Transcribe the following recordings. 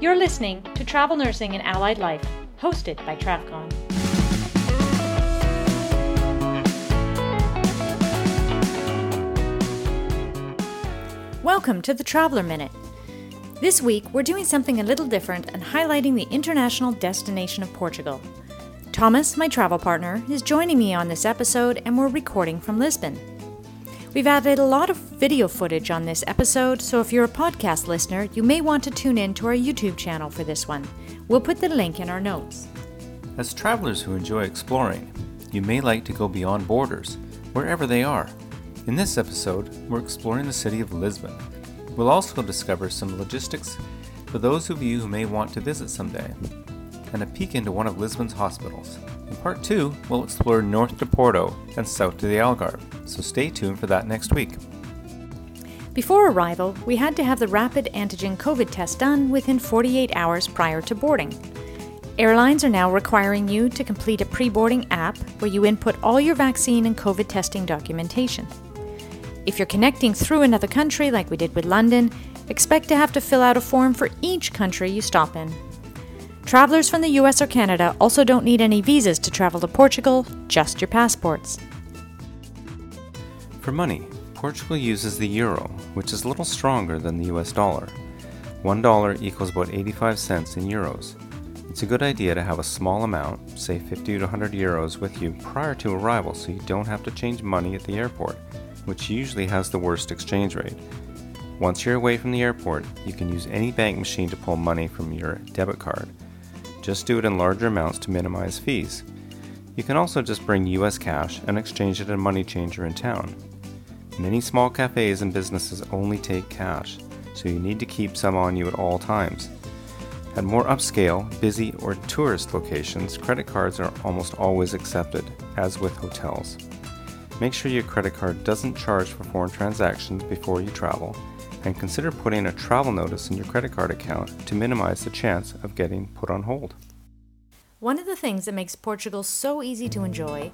You're listening to Travel Nursing and Allied Life, hosted by TravCon. Welcome to the Traveler Minute. This week, we're doing something a little different and highlighting the international destination of Portugal. Thomas, my travel partner, is joining me on this episode, and we're recording from Lisbon. We've added a lot of video footage on this episode, so if you're a podcast listener, you may want to tune in to our YouTube channel for this one. We'll put the link in our notes. As travelers who enjoy exploring, you may like to go beyond borders, wherever they are. In this episode, we're exploring the city of Lisbon. We'll also discover some logistics for those of you who may want to visit someday, and a peek into one of Lisbon's hospitals. In part 2, we'll explore north to Porto and south to the Algarve, so stay tuned for that next week. Before arrival, we had to have the rapid antigen COVID test done within 48 hours prior to boarding. Airlines are now requiring you to complete a pre boarding app where you input all your vaccine and COVID testing documentation. If you're connecting through another country, like we did with London, expect to have to fill out a form for each country you stop in. Travelers from the US or Canada also don't need any visas to travel to Portugal, just your passports. For money, Portugal uses the euro, which is a little stronger than the US dollar. One dollar equals about 85 cents in euros. It's a good idea to have a small amount, say 50 to 100 euros, with you prior to arrival so you don't have to change money at the airport, which usually has the worst exchange rate. Once you're away from the airport, you can use any bank machine to pull money from your debit card. Just do it in larger amounts to minimize fees. You can also just bring US cash and exchange it at a money changer in town. Many small cafes and businesses only take cash, so you need to keep some on you at all times. At more upscale, busy, or tourist locations, credit cards are almost always accepted, as with hotels. Make sure your credit card doesn't charge for foreign transactions before you travel, and consider putting a travel notice in your credit card account to minimize the chance of getting put on hold. One of the things that makes Portugal so easy to enjoy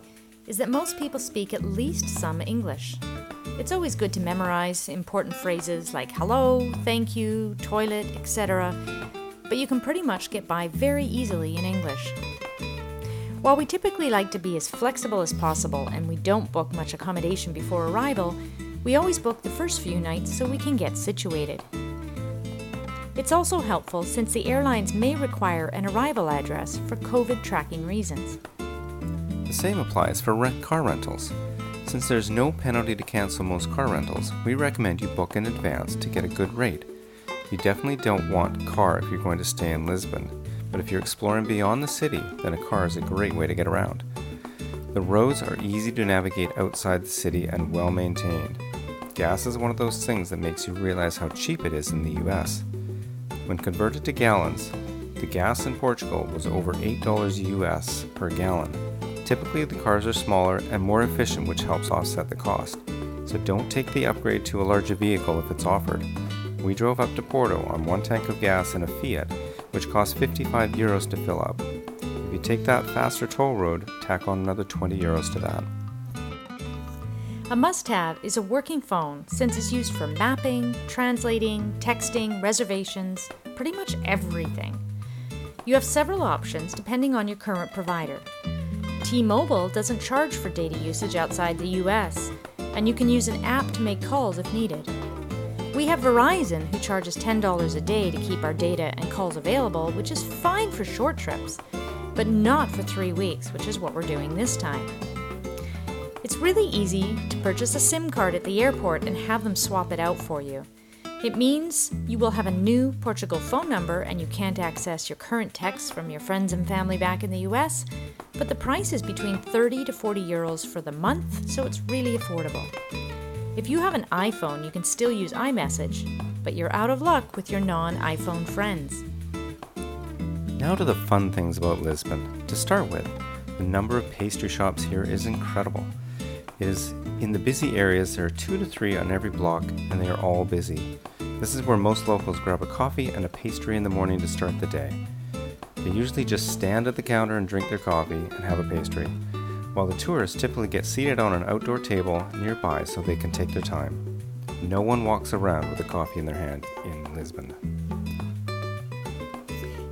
is that most people speak at least some English. It's always good to memorize important phrases like hello, thank you, toilet, etc., but you can pretty much get by very easily in English. While we typically like to be as flexible as possible and we don't book much accommodation before arrival, we always book the first few nights so we can get situated. It's also helpful since the airlines may require an arrival address for COVID tracking reasons. The same applies for rent car rentals. Since there's no penalty to cancel most car rentals, we recommend you book in advance to get a good rate. You definitely don't want car if you're going to stay in Lisbon, but if you're exploring beyond the city, then a car is a great way to get around. The roads are easy to navigate outside the city and well maintained. Gas is one of those things that makes you realize how cheap it is in the US. When converted to gallons, the gas in Portugal was over $8 US per gallon. Typically, the cars are smaller and more efficient, which helps offset the cost. So don't take the upgrade to a larger vehicle if it's offered. We drove up to Porto on one tank of gas in a Fiat, which cost 55 euros to fill up. If you take that faster toll road, tack on another 20 euros to that. A must have is a working phone since it's used for mapping, translating, texting, reservations, pretty much everything. You have several options depending on your current provider. T Mobile doesn't charge for data usage outside the US, and you can use an app to make calls if needed. We have Verizon, who charges $10 a day to keep our data and calls available, which is fine for short trips, but not for three weeks, which is what we're doing this time. It's really easy to purchase a SIM card at the airport and have them swap it out for you. It means you will have a new Portugal phone number and you can't access your current texts from your friends and family back in the US, but the price is between 30 to 40 euros for the month, so it's really affordable. If you have an iPhone, you can still use iMessage, but you're out of luck with your non iPhone friends. Now to the fun things about Lisbon. To start with, the number of pastry shops here is incredible. Is in the busy areas, there are two to three on every block, and they are all busy. This is where most locals grab a coffee and a pastry in the morning to start the day. They usually just stand at the counter and drink their coffee and have a pastry while the tourists typically get seated on an outdoor table nearby so they can take their time. No one walks around with a coffee in their hand in Lisbon.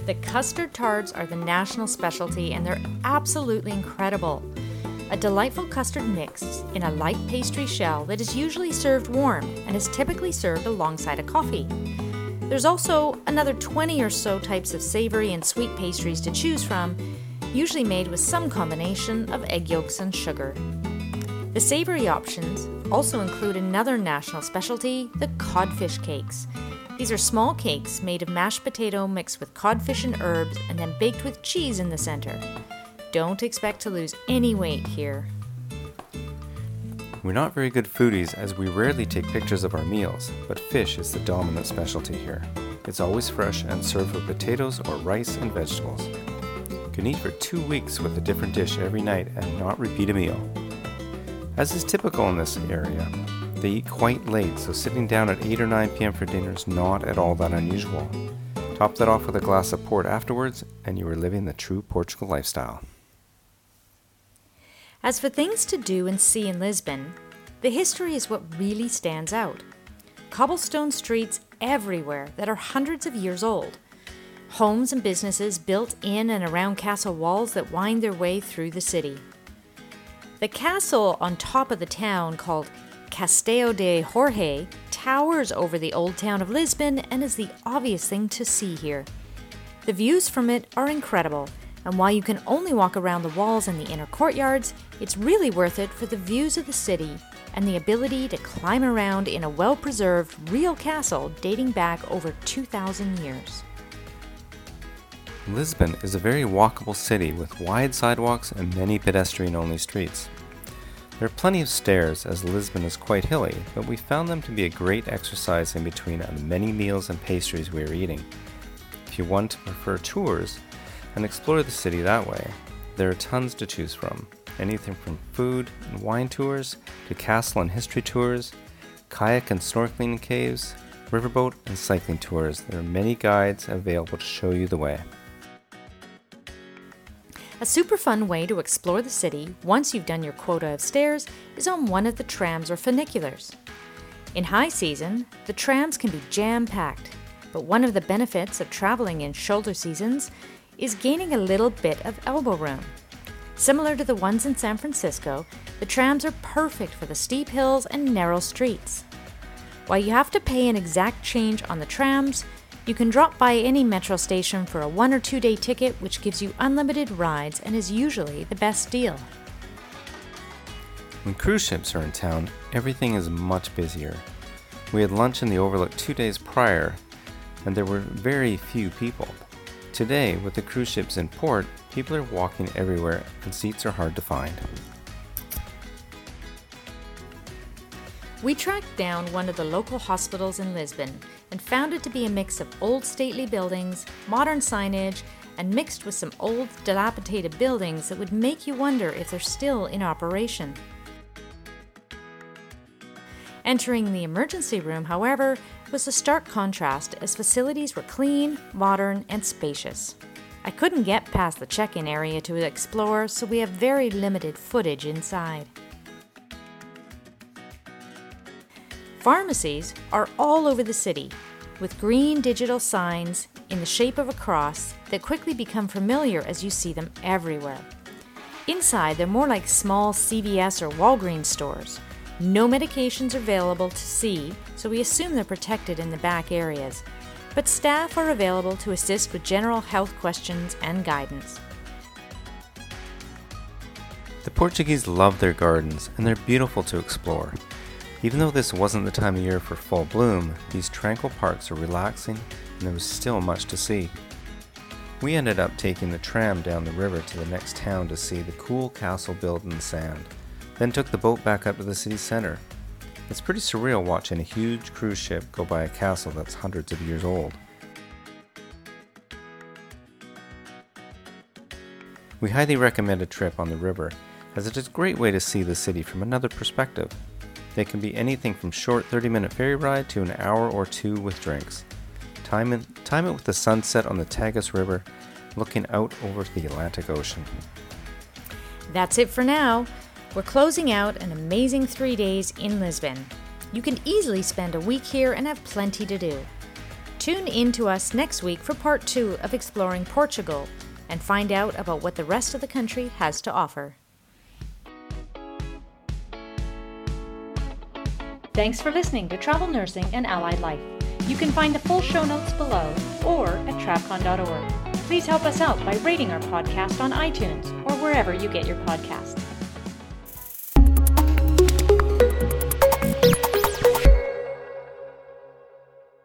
The custard tarts are the national specialty and they're absolutely incredible. A delightful custard mix in a light pastry shell that is usually served warm and is typically served alongside a coffee. There's also another 20 or so types of savory and sweet pastries to choose from, usually made with some combination of egg yolks and sugar. The savory options also include another national specialty, the codfish cakes. These are small cakes made of mashed potato mixed with codfish and herbs and then baked with cheese in the center. Don't expect to lose any weight here. We're not very good foodies as we rarely take pictures of our meals, but fish is the dominant specialty here. It's always fresh and served with potatoes or rice and vegetables. You can eat for two weeks with a different dish every night and not repeat a meal. As is typical in this area, they eat quite late, so sitting down at 8 or 9 pm for dinner is not at all that unusual. Top that off with a glass of port afterwards, and you are living the true Portugal lifestyle. As for things to do and see in Lisbon, the history is what really stands out. Cobblestone streets everywhere that are hundreds of years old. Homes and businesses built in and around castle walls that wind their way through the city. The castle on top of the town, called Castelo de Jorge, towers over the old town of Lisbon and is the obvious thing to see here. The views from it are incredible, and while you can only walk around the walls and the inner courtyards, it's really worth it for the views of the city and the ability to climb around in a well preserved, real castle dating back over 2,000 years. Lisbon is a very walkable city with wide sidewalks and many pedestrian only streets. There are plenty of stairs as Lisbon is quite hilly, but we found them to be a great exercise in between the many meals and pastries we are eating. If you want to prefer tours, and explore the city that way. There are tons to choose from anything from food and wine tours to castle and history tours, kayak and snorkeling in caves, riverboat and cycling tours. There are many guides available to show you the way. A super fun way to explore the city once you've done your quota of stairs is on one of the trams or funiculars. In high season, the trams can be jam packed, but one of the benefits of traveling in shoulder seasons is gaining a little bit of elbow room. Similar to the ones in San Francisco, the trams are perfect for the steep hills and narrow streets. While you have to pay an exact change on the trams, you can drop by any metro station for a one or two day ticket, which gives you unlimited rides and is usually the best deal. When cruise ships are in town, everything is much busier. We had lunch in the Overlook two days prior, and there were very few people. Today, with the cruise ships in port, people are walking everywhere and seats are hard to find. We tracked down one of the local hospitals in Lisbon and found it to be a mix of old stately buildings, modern signage, and mixed with some old dilapidated buildings that would make you wonder if they're still in operation. Entering the emergency room, however, was a stark contrast as facilities were clean, modern, and spacious. I couldn't get past the check in area to explore, so we have very limited footage inside. Pharmacies are all over the city, with green digital signs in the shape of a cross that quickly become familiar as you see them everywhere. Inside, they're more like small CVS or Walgreens stores, no medications are available to see, so we assume they're protected in the back areas, but staff are available to assist with general health questions and guidance. The Portuguese love their gardens, and they're beautiful to explore. Even though this wasn't the time of year for full bloom, these tranquil parks are relaxing, and there was still much to see. We ended up taking the tram down the river to the next town to see the cool castle built in the sand then took the boat back up to the city center. It's pretty surreal watching a huge cruise ship go by a castle that's hundreds of years old. We highly recommend a trip on the river, as it is a great way to see the city from another perspective. They can be anything from short 30 minute ferry ride to an hour or two with drinks. Time it, time it with the sunset on the Tagus River, looking out over the Atlantic Ocean. That's it for now. We're closing out an amazing three days in Lisbon. You can easily spend a week here and have plenty to do. Tune in to us next week for part two of exploring Portugal and find out about what the rest of the country has to offer. Thanks for listening to Travel Nursing and Allied Life. You can find the full show notes below or at travcon.org. Please help us out by rating our podcast on iTunes or wherever you get your podcasts.